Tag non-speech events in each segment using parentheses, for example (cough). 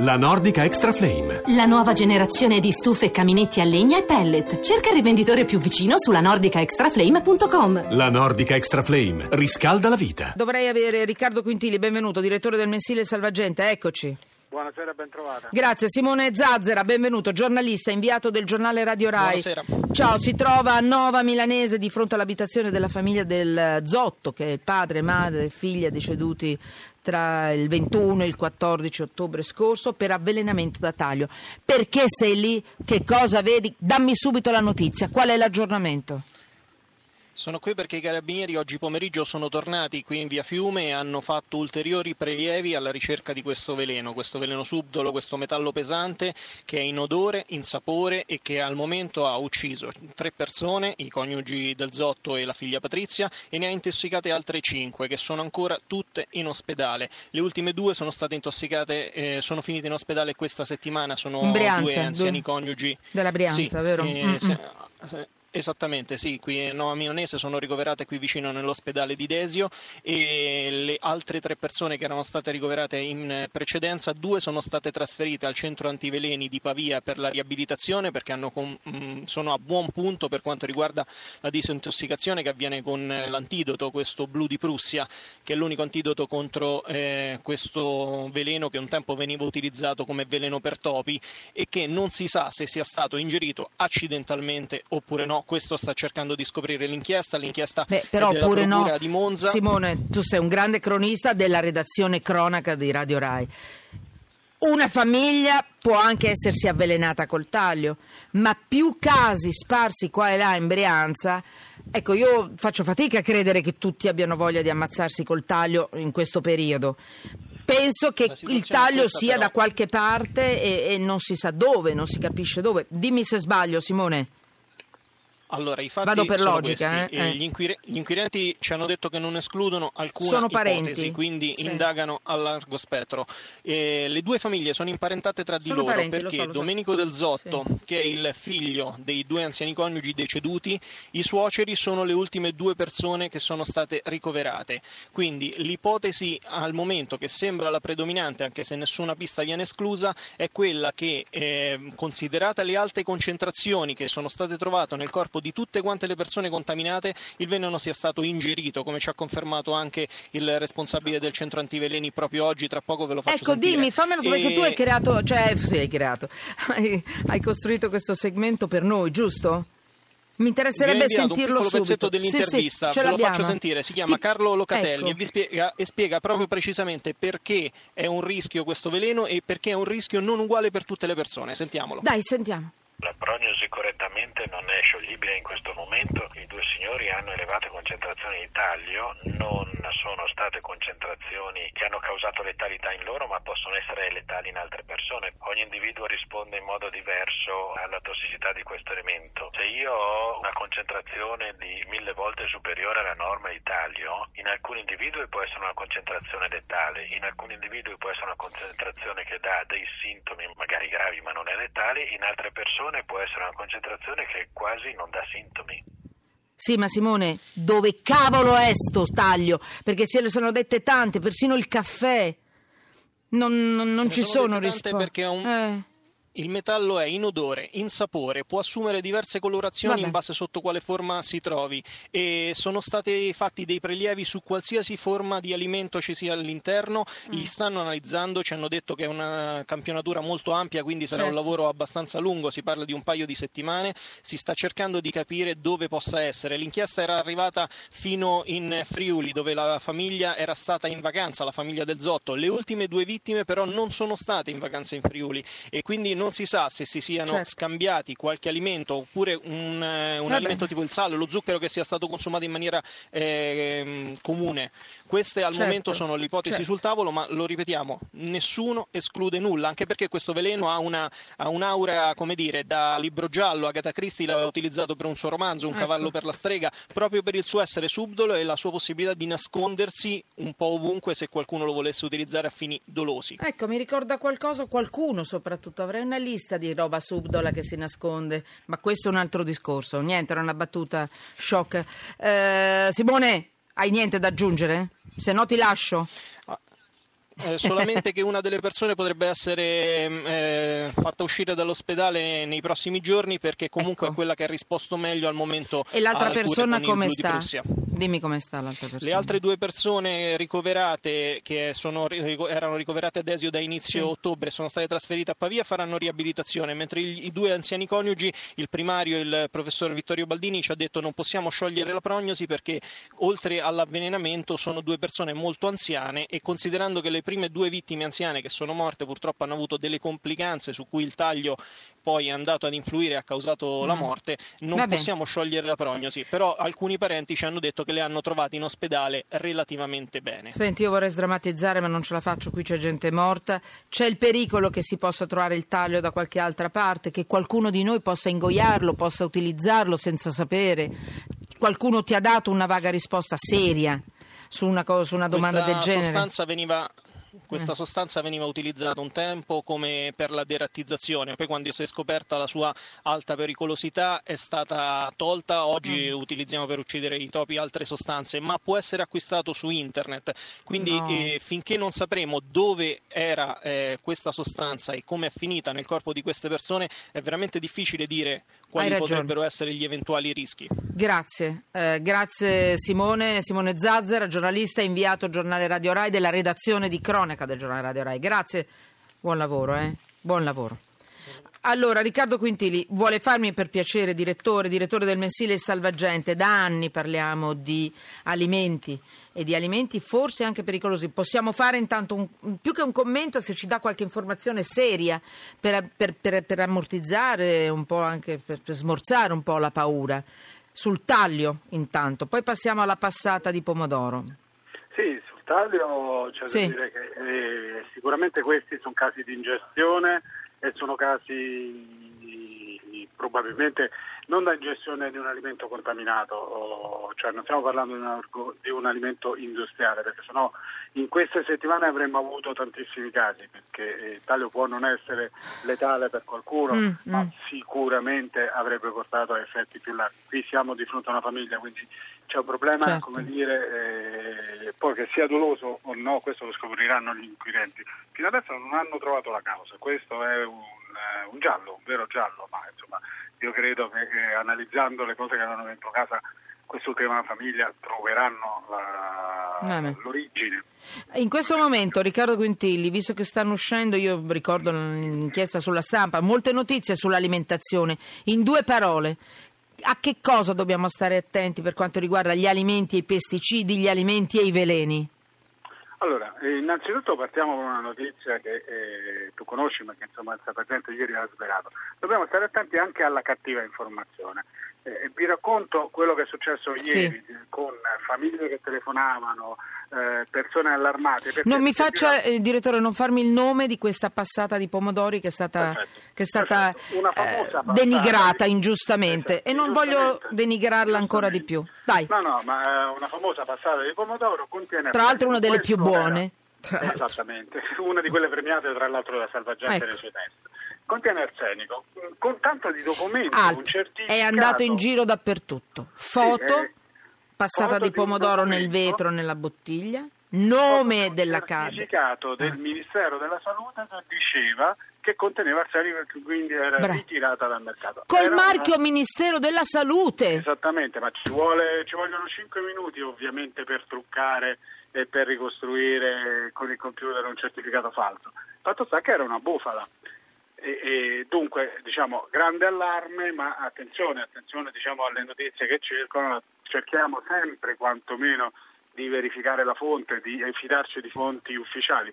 La Nordica Extra Flame. La nuova generazione di stufe e caminetti a legna e pellet. Cerca il rivenditore più vicino sulla nordicaextraflame.com. La Nordica Extra Flame riscalda la vita. Dovrei avere Riccardo Quintili, benvenuto, direttore del mensile Salvagente, eccoci. Buonasera, ben trovata. Grazie. Simone Zazzera, benvenuto, giornalista, inviato del giornale Radio Rai. Buonasera. Ciao, si trova a Nova Milanese di fronte all'abitazione della famiglia del Zotto, che è padre, madre e figlia deceduti tra il 21 e il 14 ottobre scorso per avvelenamento da taglio. Perché sei lì? Che cosa vedi? Dammi subito la notizia. Qual è l'aggiornamento? Sono qui perché i carabinieri oggi pomeriggio sono tornati qui in via Fiume e hanno fatto ulteriori prelievi alla ricerca di questo veleno, questo veleno subdolo, questo metallo pesante che è in odore, in sapore e che al momento ha ucciso tre persone, i coniugi del Zotto e la figlia Patrizia, e ne ha intossicate altre cinque che sono ancora tutte in ospedale. Le ultime due sono state intossicate, eh, sono finite in ospedale questa settimana, sono Brianza, due anziani due- coniugi. della Brianza, Sì, vero? eh, se- Esattamente, sì, qui a Milanese sono ricoverate qui vicino nell'ospedale di Desio e le altre tre persone che erano state ricoverate in precedenza, due sono state trasferite al centro antiveleni di Pavia per la riabilitazione perché con- mh, sono a buon punto per quanto riguarda la disintossicazione che avviene con eh, l'antidoto, questo blu di Prussia, che è l'unico antidoto contro eh, questo veleno che un tempo veniva utilizzato come veleno per topi e che non si sa se sia stato ingerito accidentalmente oppure no. Questo sta cercando di scoprire l'inchiesta. L'inchiesta Beh, però della pure no. Di Monza. Simone, tu sei un grande cronista della redazione cronaca di Radio Rai. Una famiglia può anche essersi avvelenata col taglio, ma più casi sparsi qua e là in Brianza. Ecco, io faccio fatica a credere che tutti abbiano voglia di ammazzarsi col taglio in questo periodo. Penso che il taglio sia però. da qualche parte e, e non si sa dove, non si capisce dove. Dimmi se sbaglio, Simone. Allora, i fatti Vado per sono logica, questi. eh, eh. Gli, inquire- gli inquirenti ci hanno detto che non escludono alcuna Sono parenti. ipotesi, quindi Sì. indagano a largo spettro. Eh, le due famiglie sono imparentate tra di Sono loro parenti, lo perché so, lo so. Domenico del Zotto, che è il figlio dei due anziani coniugi deceduti, i suoceri sono le ultime due persone che sono state ricoverate. Quindi l'ipotesi al momento che sembra la predominante, anche se nessuna pista viene esclusa, è quella che, eh, considerate le alte concentrazioni che sono state trovate nel corpo di tutte quante le persone contaminate, il veleno sia stato ingerito, come ci ha confermato anche il responsabile del centro antiveleni proprio oggi. Tra poco ve lo faccio Ecco, sentire. dimmi, fammelo sapere E- che tu hai creato, cioè, sì, hai creato, (laughs) hai, hai costruito questo segmento per noi, giusto? Mi interesserebbe sentirlo un subito. pezzetto dell'intervista, sì, sì, ce ve lo faccio sentire, si chiama Ti- Carlo Locatelli Ecco. e vi spiega, e spiega proprio precisamente perché è un rischio questo veleno e perché è un rischio non uguale per tutte le persone. Sentiamolo. Dai, sentiamo. La prognosi correttamente non è scioglibile in questo momento, i due signori hanno elevate concentrazioni di taglio, non sono state concentrazioni che hanno causato letalità in loro ma possono essere letali in altre persone. Ogni individuo risponde in modo diverso alla tossicità di questo elemento. Se io ho una concentrazione di mille volte superiore alla norma di taglio, in alcuni individui può essere una concentrazione letale, in alcuni individui può essere una concentrazione che dà dei sintomi magari gravi ma non è letale, in altre persone può essere una concentrazione che quasi non dà sintomi. Sì, ma Simone, dove cavolo è sto taglio? Perché se le sono dette tante, persino il caffè. Non, non- non ci sono risposte. perché è un- Il metallo è in odore, in sapore, può assumere diverse colorazioni Vabbè. in base sotto quale forma si trovi e sono stati fatti dei prelievi su qualsiasi forma di alimento ci sia all'interno, Mm. li stanno analizzando, ci hanno detto che è una campionatura molto ampia, quindi sarà un Certo. lavoro abbastanza lungo, si parla di un paio di settimane, si sta cercando di capire dove possa essere. L'inchiesta era arrivata fino in Friuli dove la famiglia era stata in vacanza, la famiglia del Zotto, le ultime due vittime però non sono state in vacanza in Friuli e quindi non si sa se si siano Certo. scambiati qualche alimento oppure un, eh, un alimento tipo il sale, lo zucchero che sia stato consumato in maniera ehm, comune. Queste al Certo, momento sono le ipotesi certo. sul tavolo, ma lo ripetiamo, nessuno esclude nulla, anche perché questo veleno ha, una, ha un'aura, come dire, da libro giallo, Agatha Christie l'aveva utilizzato per un suo romanzo, Un Ecco. cavallo per la strega, proprio per il suo essere subdolo e la sua possibilità di nascondersi un po' ovunque se qualcuno lo volesse utilizzare a fini dolosi. Ecco, mi ricorda qualcosa, qualcuno soprattutto. Avrei una lista di roba subdola che si nasconde, ma questo è un altro discorso. Niente, era una battuta shock. Eh, Simone, hai niente da aggiungere? Se no ti lascio. eh, solamente che una delle persone potrebbe essere mm, eh, fatta uscire dall'ospedale nei prossimi giorni perché comunque Ecco. è quella che ha risposto meglio al momento E l'altra persona come sta? Dimmi come sta l'altra persona. Le altre due persone ricoverate che sono, erano ricoverate ad Esio da inizio Sì. ottobre sono state trasferite a Pavia faranno riabilitazione, mentre i, due anziani coniugi, il primario il professor Vittorio Baldini ci ha detto non possiamo sciogliere la prognosi perché oltre all'avvelenamento sono due persone molto anziane e considerando che le prime due vittime anziane che sono morte purtroppo hanno avuto delle complicanze su cui il taglio poi è andato ad influire e ha causato la Mm. morte, non Vabbè. possiamo sciogliere la prognosi, però alcuni parenti ci hanno detto che le hanno trovate in ospedale relativamente bene. Senti, io vorrei sdrammatizzare, ma non ce la faccio, qui c'è gente morta. C'è il pericolo che si possa trovare il taglio da qualche altra parte, che qualcuno di noi possa ingoiarlo, possa utilizzarlo senza sapere. Qualcuno ti ha dato una vaga risposta seria su una, co- su una domanda Questa del genere? sostanza veniva questa Eh. sostanza veniva utilizzata un tempo come per la derattizzazione, poi quando si è scoperta la sua alta pericolosità è stata tolta, oggi Mm. utilizziamo per uccidere i topi altre sostanze, ma può essere acquistato su internet, quindi No. eh, finché non sapremo dove era eh, questa sostanza e come è finita nel corpo di queste persone è veramente difficile dire quali potrebbero essere gli eventuali rischi. Grazie, eh, grazie Simone, Simone Zazzera, giornalista, inviato giornale Radio Rai della redazione di cronaca del giornale Radio Rai. Grazie, buon lavoro, eh? buon lavoro. Allora, Riccardo Quintili vuole farmi per piacere, direttore, direttore del mensile Il Salvagente. Da anni parliamo di alimenti e di alimenti forse anche pericolosi. Possiamo fare intanto un- più che un commento se ci dà qualche informazione seria per, per- per- per ammortizzare un po' anche per smorzare un po' la paura. Sul taglio intanto, poi passiamo alla passata di pomodoro. Sì, sul taglio c'è Sì. da dire che eh, sicuramente questi sono casi di ingestione e sono casi probabilmente non da ingestione di un alimento contaminato, o- cioè non stiamo parlando di un, di un alimento industriale, perché sennò in queste settimane avremmo avuto tantissimi casi, perché eh, il taglio può non essere letale per qualcuno, Mm, ma mm. sicuramente avrebbe portato a effetti più larghi. Qui siamo di fronte a una famiglia, quindi c'è un problema, Certo. come dire, eh, poi che sia doloso o no, questo lo scopriranno gli inquirenti. Fino adesso non hanno trovato la causa, questo è un, eh, un giallo, un vero giallo, ma insomma io credo che eh, analizzando le cose che avevano dentro casa quest'ultima famiglia troveranno la- Vabbè. l'origine. In questo momento, Riccardo Quintilli, visto che stanno uscendo, io ricordo l'inchiesta sulla stampa, molte notizie sull'alimentazione, in due parole. A che cosa dobbiamo stare attenti per quanto riguarda gli alimenti e i pesticidi, gli alimenti e i veleni? Allora, eh, innanzitutto partiamo con una notizia che eh, tu conosci, ma che insomma il Sapagente ieri ha svelato. Dobbiamo stare attenti anche alla cattiva informazione. Eh, vi racconto quello che è successo ieri eh, con famiglie che telefonavano, eh, persone allarmate. Non mi faccia, eh, direttore, non farmi il nome di questa passata di pomodori che è stata, Perfetto, che è stata eh, denigrata di- ingiustamente Esatto, e non voglio denigrarla ancora di più. Dai, No, no, ma eh, una famosa passata di pomodoro contiene... tra l'altro una delle più era- buone. L'altro. Esattamente, (laughs) una di quelle premiate tra l'altro da Salvagente Ecco. nei suoi test. Contiene arsenico, con tanto di documenti, Alt, è andato in giro dappertutto. Foto, eh, passata di pomodoro nel vetro, nella bottiglia, nome della casa. certificato del Ah. Ministero della Salute diceva che conteneva arsenico e quindi era Bra- ritirata dal mercato. Col Era una- marchio Ministero della Salute. Esattamente, ma ci, vuole- ci vogliono 5 minuti ovviamente per truccare e per ricostruire con il computer un certificato falso. Fatto sta che era una bufala. E, e dunque, diciamo, grande allarme, ma attenzione, attenzione diciamo, alle notizie che circolano, cerchiamo sempre quantomeno di verificare la fonte, di fidarci di fonti ufficiali,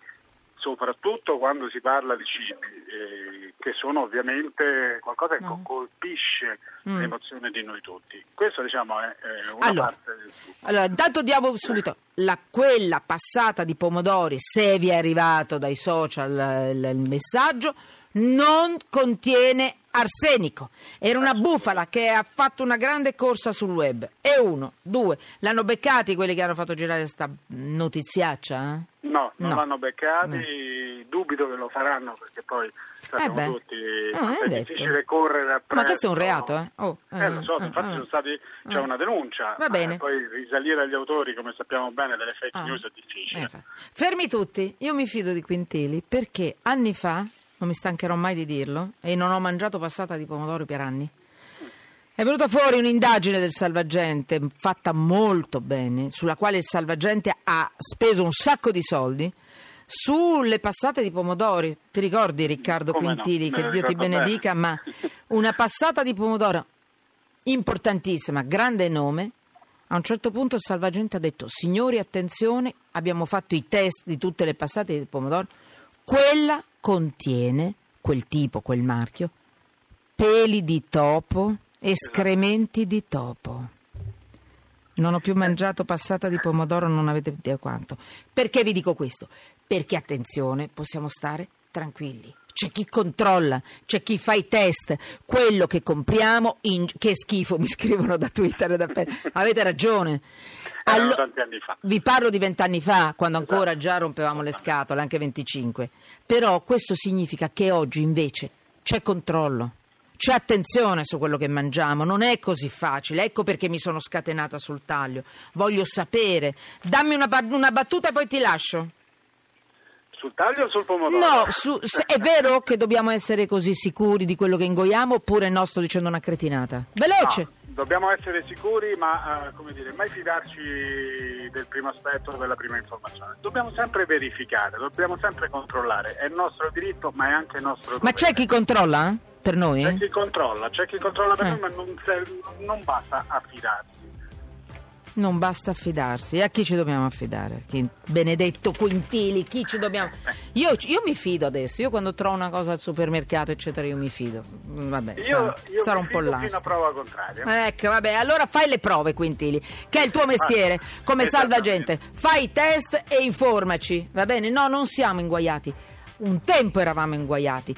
soprattutto quando si parla di cibi, eh, che sono ovviamente qualcosa che No. colpisce Mm. l'emozione di noi tutti. Questo diciamo è eh, una Allora, parte del succo. Allora, intanto diamo subito la, quella passata di pomodori, se vi è arrivato dai social eh, il, il messaggio, non contiene arsenico. Era una bufala che ha fatto una grande corsa sul web. E uno, due, l'hanno beccati quelli che hanno fatto girare questa notiziaccia? eh? No, non No. l'hanno beccati, dubito che lo faranno perché poi sappiamo beh. tutti Eh, quanto hai è difficile correre appresso. Ma questo è un reato, eh? Oh, Eh, lo so, eh, infatti eh, sono stati, c'è eh. una denuncia, Va bene. poi risalire agli autori, come sappiamo bene, delle fake Ah. news è difficile. Eh, Fermi tutti, io mi fido di Quintili perché anni fa, non mi stancherò mai di dirlo, e non ho mangiato passata di pomodori per anni. È venuta fuori un'indagine del salvagente fatta molto bene, sulla quale il salvagente ha speso un sacco di soldi sulle passate di pomodori. Ti ricordi Riccardo Come no, Quintili, me che Dio ti benedica, bene. ma una passata di pomodoro importantissima, grande nome. A un certo punto il salvagente ha detto: Signori, attenzione, abbiamo fatto i test di tutte le passate di pomodoro. Quella contiene, quel tipo, quel marchio, peli di topo, escrementi di topo. Non ho più mangiato passata di pomodoro, non avete idea quanto. Perché vi dico questo? Perché attenzione, possiamo stare tranquilli. C'è chi controlla, c'è chi fa i test, quello che compriamo, in- che schifo, (laughs) mi scrivono da Twitter e da Pe- Avete ragione. Erano Allo- tanti anni fa. vi parlo di vent'anni fa, quando ancora già rompevamo le scatole, anche 25. Però questo significa che oggi invece c'è controllo, c'è attenzione su quello che mangiamo, non è così facile. Ecco perché mi sono scatenata sul taglio. Voglio sapere. Dammi una, ba- una battuta e poi ti lascio. Sul taglio o sul pomodoro? No, su- se- è vero che dobbiamo essere così sicuri di quello che ingoiamo oppure no sto dicendo una cretinata? Veloce! No, dobbiamo essere sicuri, ma eh, come dire, mai fidarci del primo aspetto, della prima informazione. Dobbiamo sempre verificare, dobbiamo sempre controllare. È il nostro diritto, ma è anche il nostro Ma dovere. c'è chi controlla eh? per noi? C'è eh? chi controlla, c'è chi controlla per Eh. noi, ma non, non basta affidarsi. Non basta affidarsi. E a chi ci dobbiamo affidare? Chi- Benedetto Quintili, chi ci dobbiamo... Io, io mi fido adesso. Io quando trovo una cosa al supermercato, eccetera, io mi fido. Mm, Vabbè, Io, sarà, io sarà mi un po' fido fino a l'asta. prova contraria. Ecco, vabbè, allora fai le prove, Quintili, che è il tuo mestiere, come salvagente. Fai i test e informaci, va bene? No, non siamo inguaiati. Un tempo eravamo inguaiati,